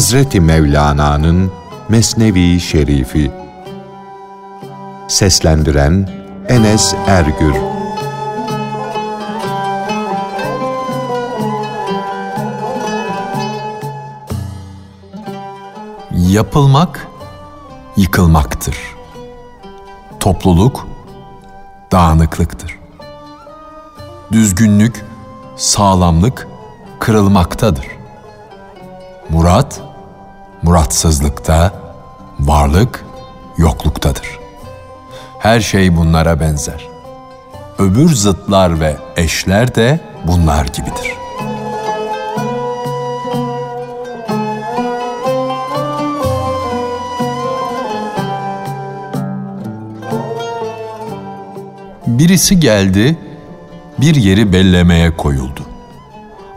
Hazreti Mevlana'nın Mesnevi Şerifi Seslendiren Enes Ergür Yapılmak yıkılmaktır. Topluluk dağınıklıktır. Düzgünlük, sağlamlık kırılmaktadır. Murat, muratsızlıkta, varlık yokluktadır. Her şey bunlara benzer. Öbür zıtlar ve eşler de bunlar gibidir. Birisi geldi, bir yeri bellemeye koyuldu.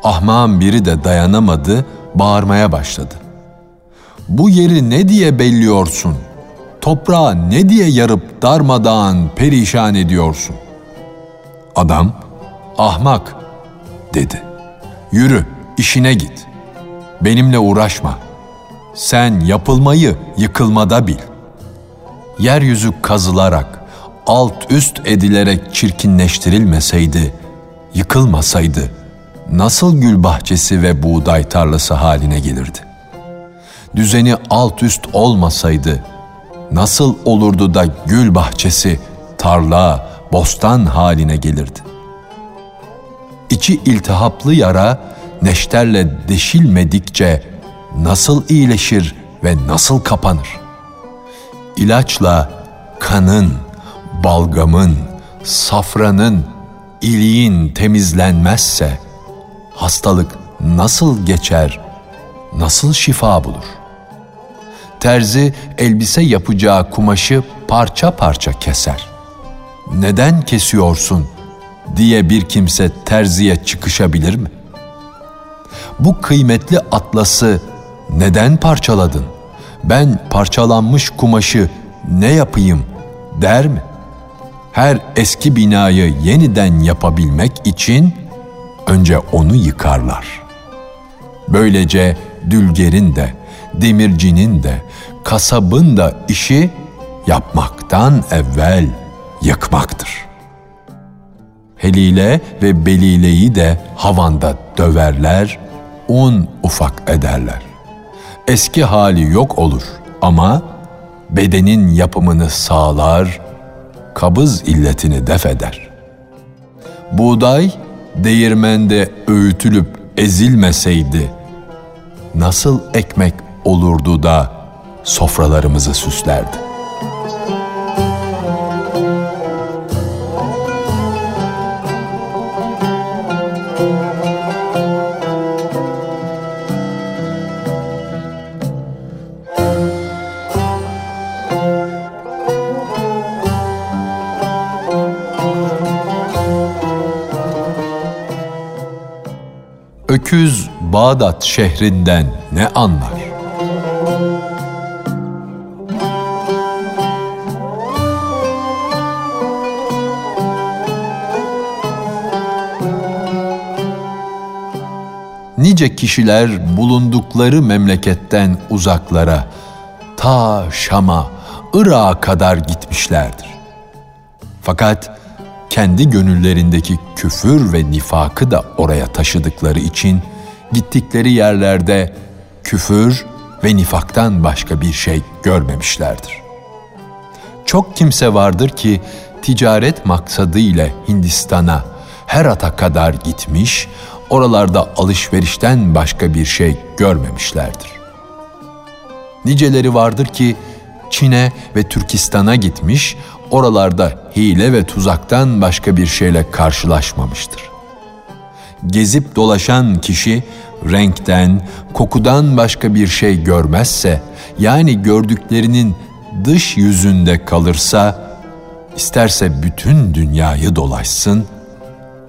Ahmağın biri de dayanamadı, bağırmaya başladı. Bu yeri ne diye belliyorsun? Toprağı ne diye yarıp darmadağın perişan ediyorsun? Adam, ahmak dedi. Yürü, işine git. Benimle uğraşma. Sen yapılmayı yıkılmada bil. Yeryüzü kazılarak, alt üst edilerek çirkinleştirilmeseydi, yıkılmasaydı, nasıl gül bahçesi ve buğday tarlası haline gelirdi? Düzeni alt üst olmasaydı, nasıl olurdu da gül bahçesi, tarla, bostan haline gelirdi? İçi iltihaplı yara, neşterle deşilmedikçe nasıl iyileşir ve nasıl kapanır? İlaçla kanın, balgamın, safranın, iliğin temizlenmezse hastalık nasıl geçer, nasıl şifa bulur? Terzi elbise yapacağı kumaşı parça parça keser. Neden kesiyorsun diye bir kimse terziye çıkışabilir mi? Bu kıymetli atlası neden parçaladın? Ben parçalanmış kumaşı ne yapayım der mi? Her eski binayı yeniden yapabilmek için önce onu yıkarlar. Böylece dülgerin de, demircinin de, kasabın da işi yapmaktan evvel yıkmaktır. Helile ve Belile'yi de havanda döverler, un ufak ederler. Eski hali yok olur ama bedenin yapımını sağlar, kabız illetini def eder. Buğday değirmende öğütülüp ezilmeseydi nasıl ekmek olurdu da sofralarımızı süslerdi? Öküz Bağdat şehrinden ne anlar? Nice kişiler bulundukları memleketten uzaklara, ta Şam'a, Irak'a kadar gitmişlerdir. Fakat kendi gönüllerindeki küfür ve nifakı da oraya taşıdıkları için gittikleri yerlerde küfür ve nifaktan başka bir şey görmemişlerdir. Çok kimse vardır ki ticaret maksadı ile Hindistan'a, Herat'a kadar gitmiş, oralarda alışverişten başka bir şey görmemişlerdir. Niceleri vardır ki Çin'e ve Türkistan'a gitmiş, oralarda hile ve tuzaktan başka bir şeyle karşılaşmamıştır. Gezip dolaşan kişi renkten, kokudan başka bir şey görmezse, yani gördüklerinin dış yüzünde kalırsa, isterse bütün dünyayı dolaşsın,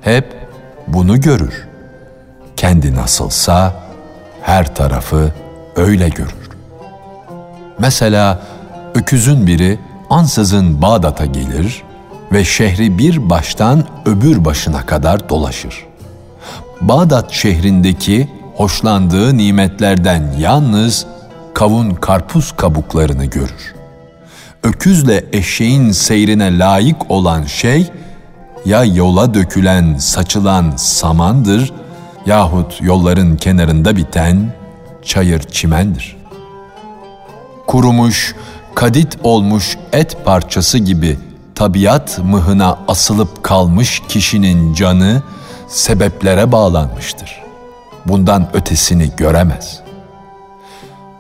hep bunu görür. Kendi nasılsa her tarafı öyle görür. Mesela öküzün biri ansızın Bağdat'a gelir ve şehri bir baştan öbür başına kadar dolaşır. Bağdat şehrindeki hoşlandığı nimetlerden yalnız kavun karpuz kabuklarını görür. Öküzle eşeğin seyrine layık olan şey ya yola dökülen, saçılan samandır yahut yolların kenarında biten çayır çimendir. Kurumuş, kadit olmuş et parçası gibi tabiat mıhına asılıp kalmış kişinin canı sebeplere bağlanmıştır. Bundan ötesini göremez.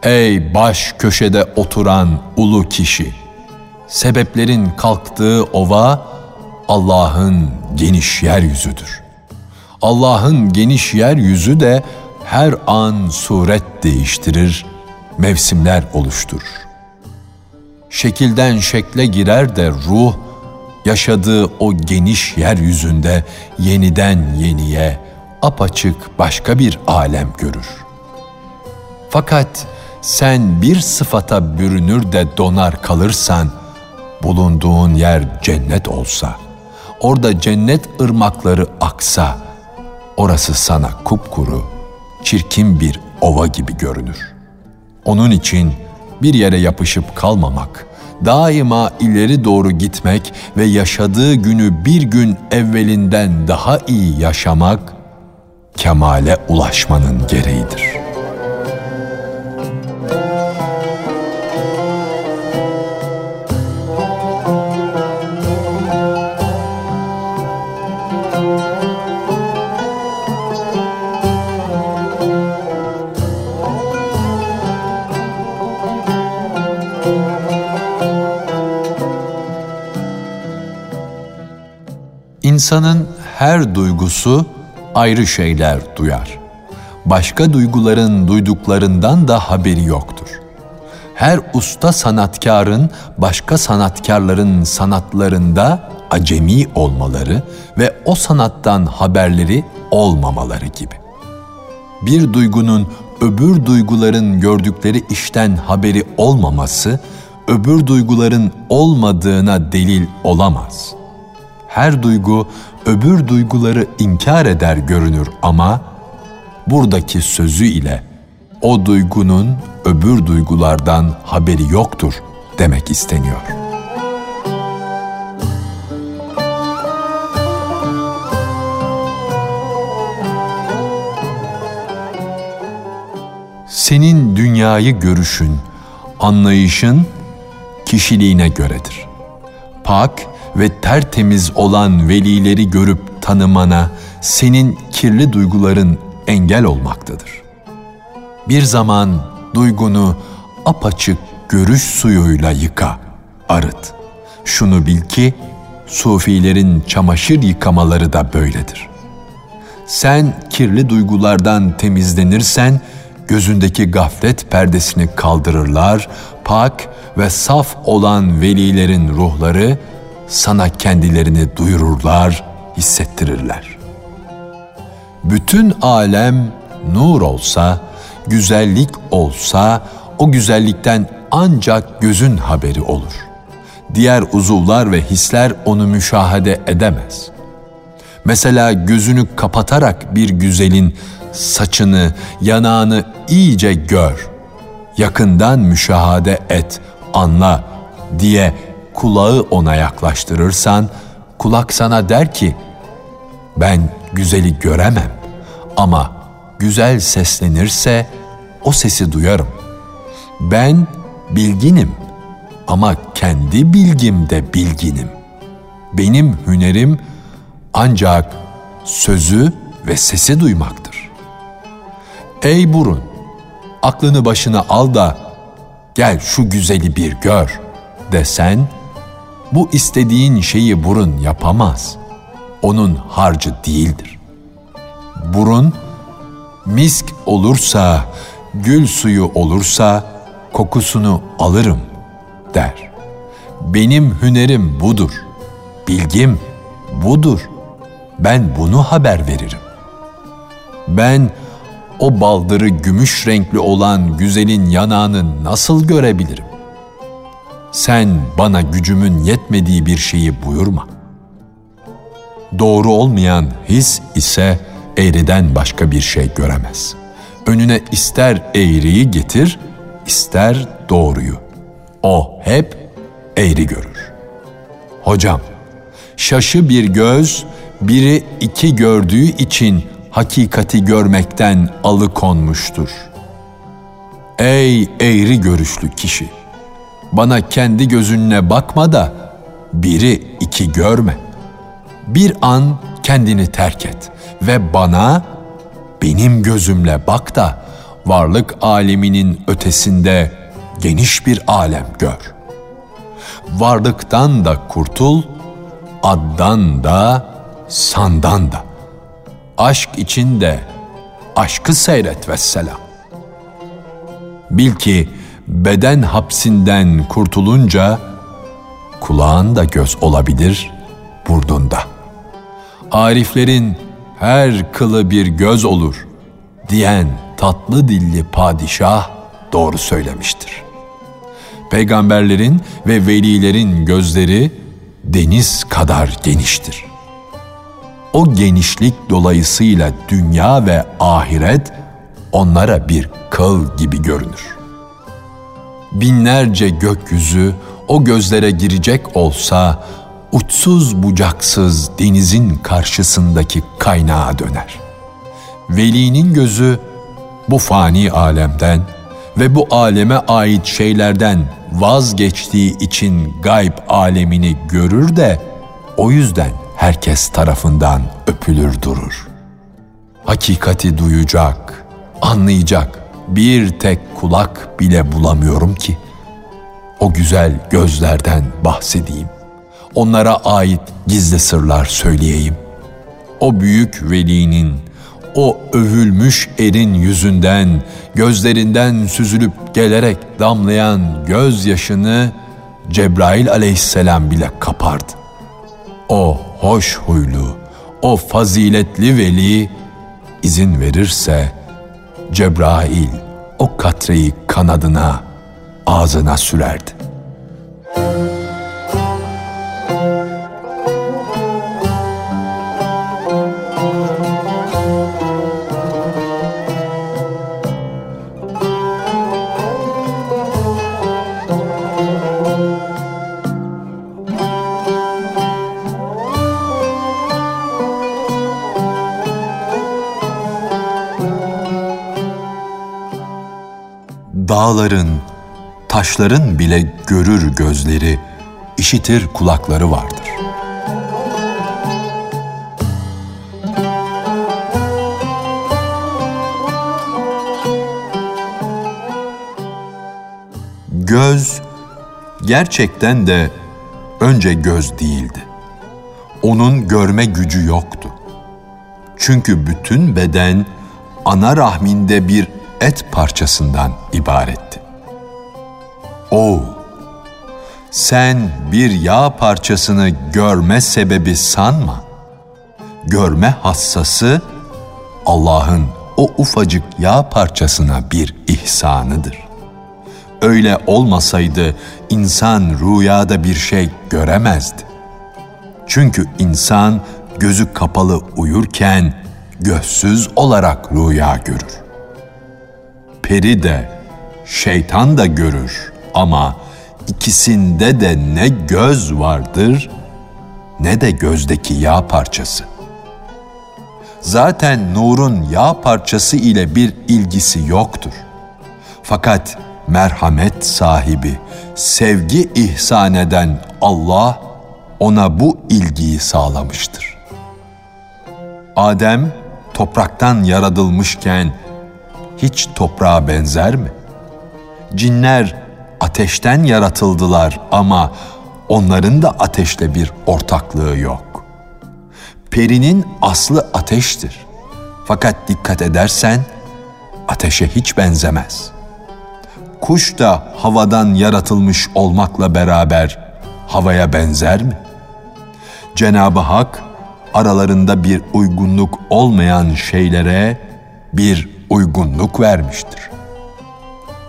Ey baş köşede oturan ulu kişi! Sebeplerin kalktığı ova Allah'ın geniş yeryüzüdür. Allah'ın geniş yeryüzü de her an suret değiştirir, mevsimler oluşturur. Şekilden şekle girer de ruh, yaşadığı o geniş yeryüzünde yeniden yeniye, apaçık başka bir alem görür. Fakat sen bir sıfata bürünür de donar kalırsan, bulunduğun yer cennet olsa, orada cennet ırmakları aksa, orası sana kupkuru, çirkin bir ova gibi görünür. Onun için bir yere yapışıp kalmamak, daima ileri doğru gitmek ve yaşadığı günü bir gün evvelinden daha iyi yaşamak, kemale ulaşmanın gereğidir.'' İnsanın her duygusu ayrı şeyler duyar. Başka duyguların duyduklarından da haberi yoktur. Her usta sanatkarın başka sanatkarların sanatlarında acemi olmaları ve o sanattan haberleri olmamaları gibi. Bir duygunun öbür duyguların gördükleri işten haberi olmaması, öbür duyguların olmadığına delil olamaz.'' Her duygu öbür duyguları inkar eder görünür ama buradaki sözü ile o duygunun öbür duygulardan haberi yoktur demek isteniyor. Senin dünyayı görüşün, anlayışın kişiliğine göredir. Pak ve tertemiz olan velileri görüp tanımana senin kirli duyguların engel olmaktadır. Bir zaman duygunu apaçık görüş suyuyla yıka, arıt. Şunu bil ki sufilerin çamaşır yıkamaları da böyledir. Sen kirli duygulardan temizlenirsen gözündeki gaflet perdesini kaldırırlar, pak ve saf olan velilerin ruhları sana kendilerini duyururlar, hissettirirler. Bütün alem nur olsa, güzellik olsa, o güzellikten ancak gözün haberi olur. Diğer uzuvlar ve hisler onu müşahede edemez. Mesela gözünü kapatarak bir güzelin saçını, yanağını iyice gör. Yakından müşahede et, anla diye kulağı ona yaklaştırırsan kulak sana der ki ben güzeli göremem ama güzel seslenirse o sesi duyarım. Ben bilginim ama kendi bilgimde bilginim. Benim hünerim ancak sözü ve sesi duymaktır. Ey burun, aklını başına al da gel şu güzeli bir gör desen, bu istediğin şeyi burun yapamaz. Onun harcı değildir. Burun misk olursa, gül suyu olursa kokusunu alırım der. Benim hünerim budur. Bilgim budur. Ben bunu haber veririm. Ben o baldırı gümüş renkli olan güzelin yanağını nasıl görebilirim? Sen bana gücümün yetmediği bir şeyi buyurma. Doğru olmayan his ise eğriden başka bir şey göremez. Önüne ister eğriyi getir, ister doğruyu. O hep eğri görür. Hocam, şaşı bir göz, biri iki gördüğü için hakikati görmekten alıkonmuştur. Ey eğri görüşlü kişi! Bana kendi gözünle bakma da biri iki görme. Bir an kendini terk et ve bana benim gözümle bak da varlık aleminin ötesinde geniş bir alem gör. Varlıktan da kurtul, addan da, sandan da. Aşk içinde aşkı seyret ve selam. Bil ki beden hapsinden kurtulunca kulağın da göz olabilir burnunda. Ariflerin her kılı bir göz olur diyen tatlı dilli padişah doğru söylemiştir. Peygamberlerin ve velilerin gözleri deniz kadar geniştir. O genişlik dolayısıyla dünya ve ahiret onlara bir kıl gibi görünür. Binlerce gökyüzü o gözlere girecek olsa uçsuz bucaksız denizin karşısındaki kaynağa döner. Velinin gözü bu fani alemden ve bu aleme ait şeylerden vazgeçtiği için gayb alemini görür de o yüzden herkes tarafından öpülür durur. Hakikati duyacak, anlayacak bir tek kulak bile bulamıyorum ki o güzel gözlerden bahsedeyim. Onlara ait gizli sırlar söyleyeyim. O büyük velinin, o övülmüş erin yüzünden, gözlerinden süzülüp gelerek damlayan gözyaşını Cebrail aleyhisselam bile kapardı. O hoş huylu, o faziletli veli izin verirse Cebrail o katreyi kanadına, ağzına sürerdi. Dağların, taşların bile görür gözleri, işitir kulakları vardır. Göz gerçekten de önce göz değildi. Onun görme gücü yoktu. Çünkü bütün beden ana rahminde bir et parçasından ibaretti. Oğul, sen bir yağ parçasını görme sebebi sanma. Görme hassası Allah'ın o ufacık yağ parçasına bir ihsanıdır. Öyle olmasaydı insan rüyada bir şey göremezdi. Çünkü insan gözü kapalı uyurken gözsüz olarak rüya görür peri de, şeytan da görür ama ikisinde de ne göz vardır ne de gözdeki yağ parçası. Zaten nurun yağ parçası ile bir ilgisi yoktur. Fakat merhamet sahibi, sevgi ihsan eden Allah ona bu ilgiyi sağlamıştır. Adem topraktan yaratılmışken hiç toprağa benzer mi? Cinler ateşten yaratıldılar ama onların da ateşle bir ortaklığı yok. Perinin aslı ateştir. Fakat dikkat edersen ateşe hiç benzemez. Kuş da havadan yaratılmış olmakla beraber havaya benzer mi? Cenab-ı Hak aralarında bir uygunluk olmayan şeylere bir uygunluk vermiştir.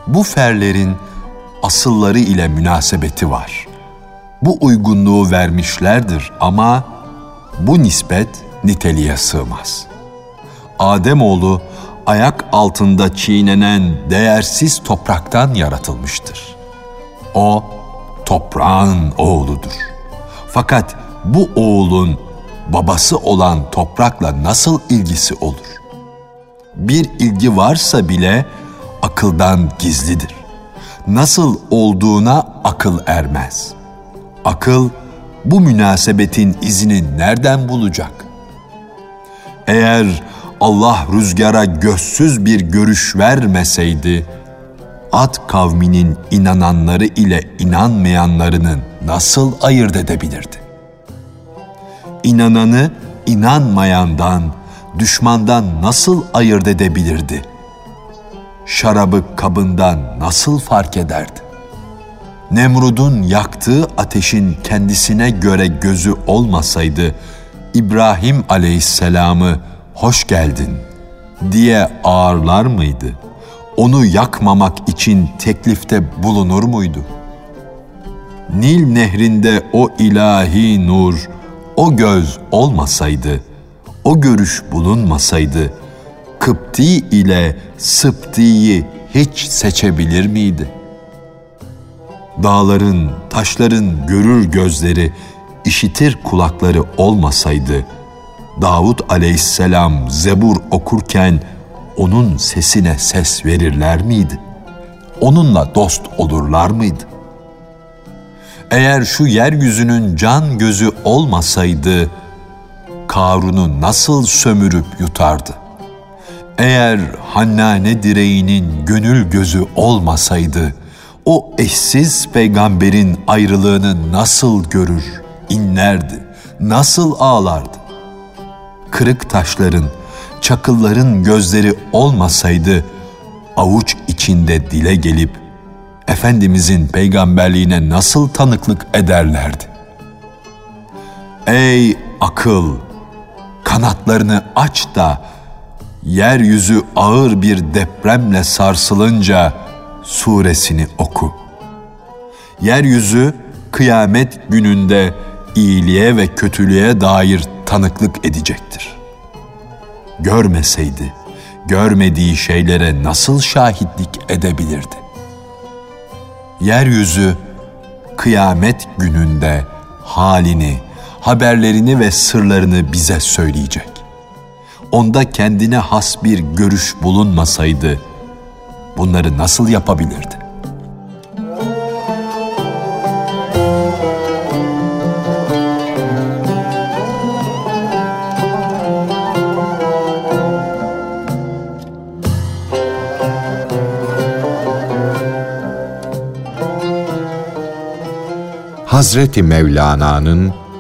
Bu ferlerin asılları ile münasebeti var. Bu uygunluğu vermişlerdir ama bu nispet niteliğe sığmaz. Ademoğlu ayak altında çiğnenen değersiz topraktan yaratılmıştır. O toprağın oğludur. Fakat bu oğlun babası olan toprakla nasıl ilgisi olur? Bir ilgi varsa bile akıldan gizlidir. Nasıl olduğuna akıl ermez. Akıl bu münasebetin izini nereden bulacak? Eğer Allah rüzgara gözsüz bir görüş vermeseydi, Ad kavminin inananları ile inanmayanlarını nasıl ayırt edebilirdi? İnananı inanmayandan, düşmandan nasıl ayırt edebilirdi? Şarabı kabından nasıl fark ederdi? Nemrud'un yaktığı ateşin kendisine göre gözü olmasaydı, İbrahim aleyhisselamı hoş geldin diye ağırlar mıydı? Onu yakmamak için teklifte bulunur muydu? Nil nehrinde o ilahi nur, o göz olmasaydı, o görüş bulunmasaydı, Kıpti ile Sıpti'yi hiç seçebilir miydi? Dağların, taşların görür gözleri, işitir kulakları olmasaydı, Davud aleyhisselam zebur okurken onun sesine ses verirler miydi? Onunla dost olurlar mıydı? Eğer şu yeryüzünün can gözü olmasaydı, Karun'u nasıl sömürüp yutardı? Eğer Hannane direğinin gönül gözü olmasaydı, o eşsiz peygamberin ayrılığını nasıl görür, inlerdi, nasıl ağlardı? Kırık taşların, çakılların gözleri olmasaydı, avuç içinde dile gelip, Efendimizin peygamberliğine nasıl tanıklık ederlerdi? Ey akıl! Kanatlarını aç da, yeryüzü ağır bir depremle sarsılınca suresini oku. Yeryüzü kıyamet gününde iyiliğe ve kötülüğe dair tanıklık edecektir. Görmeseydi, görmediği şeylere nasıl şahitlik edebilirdi? Yeryüzü kıyamet gününde halini, haberlerini ve sırlarını bize söyleyecek onda kendine has bir görüş bulunmasaydı bunları nasıl yapabilirdi? Hazreti Mevlana'nın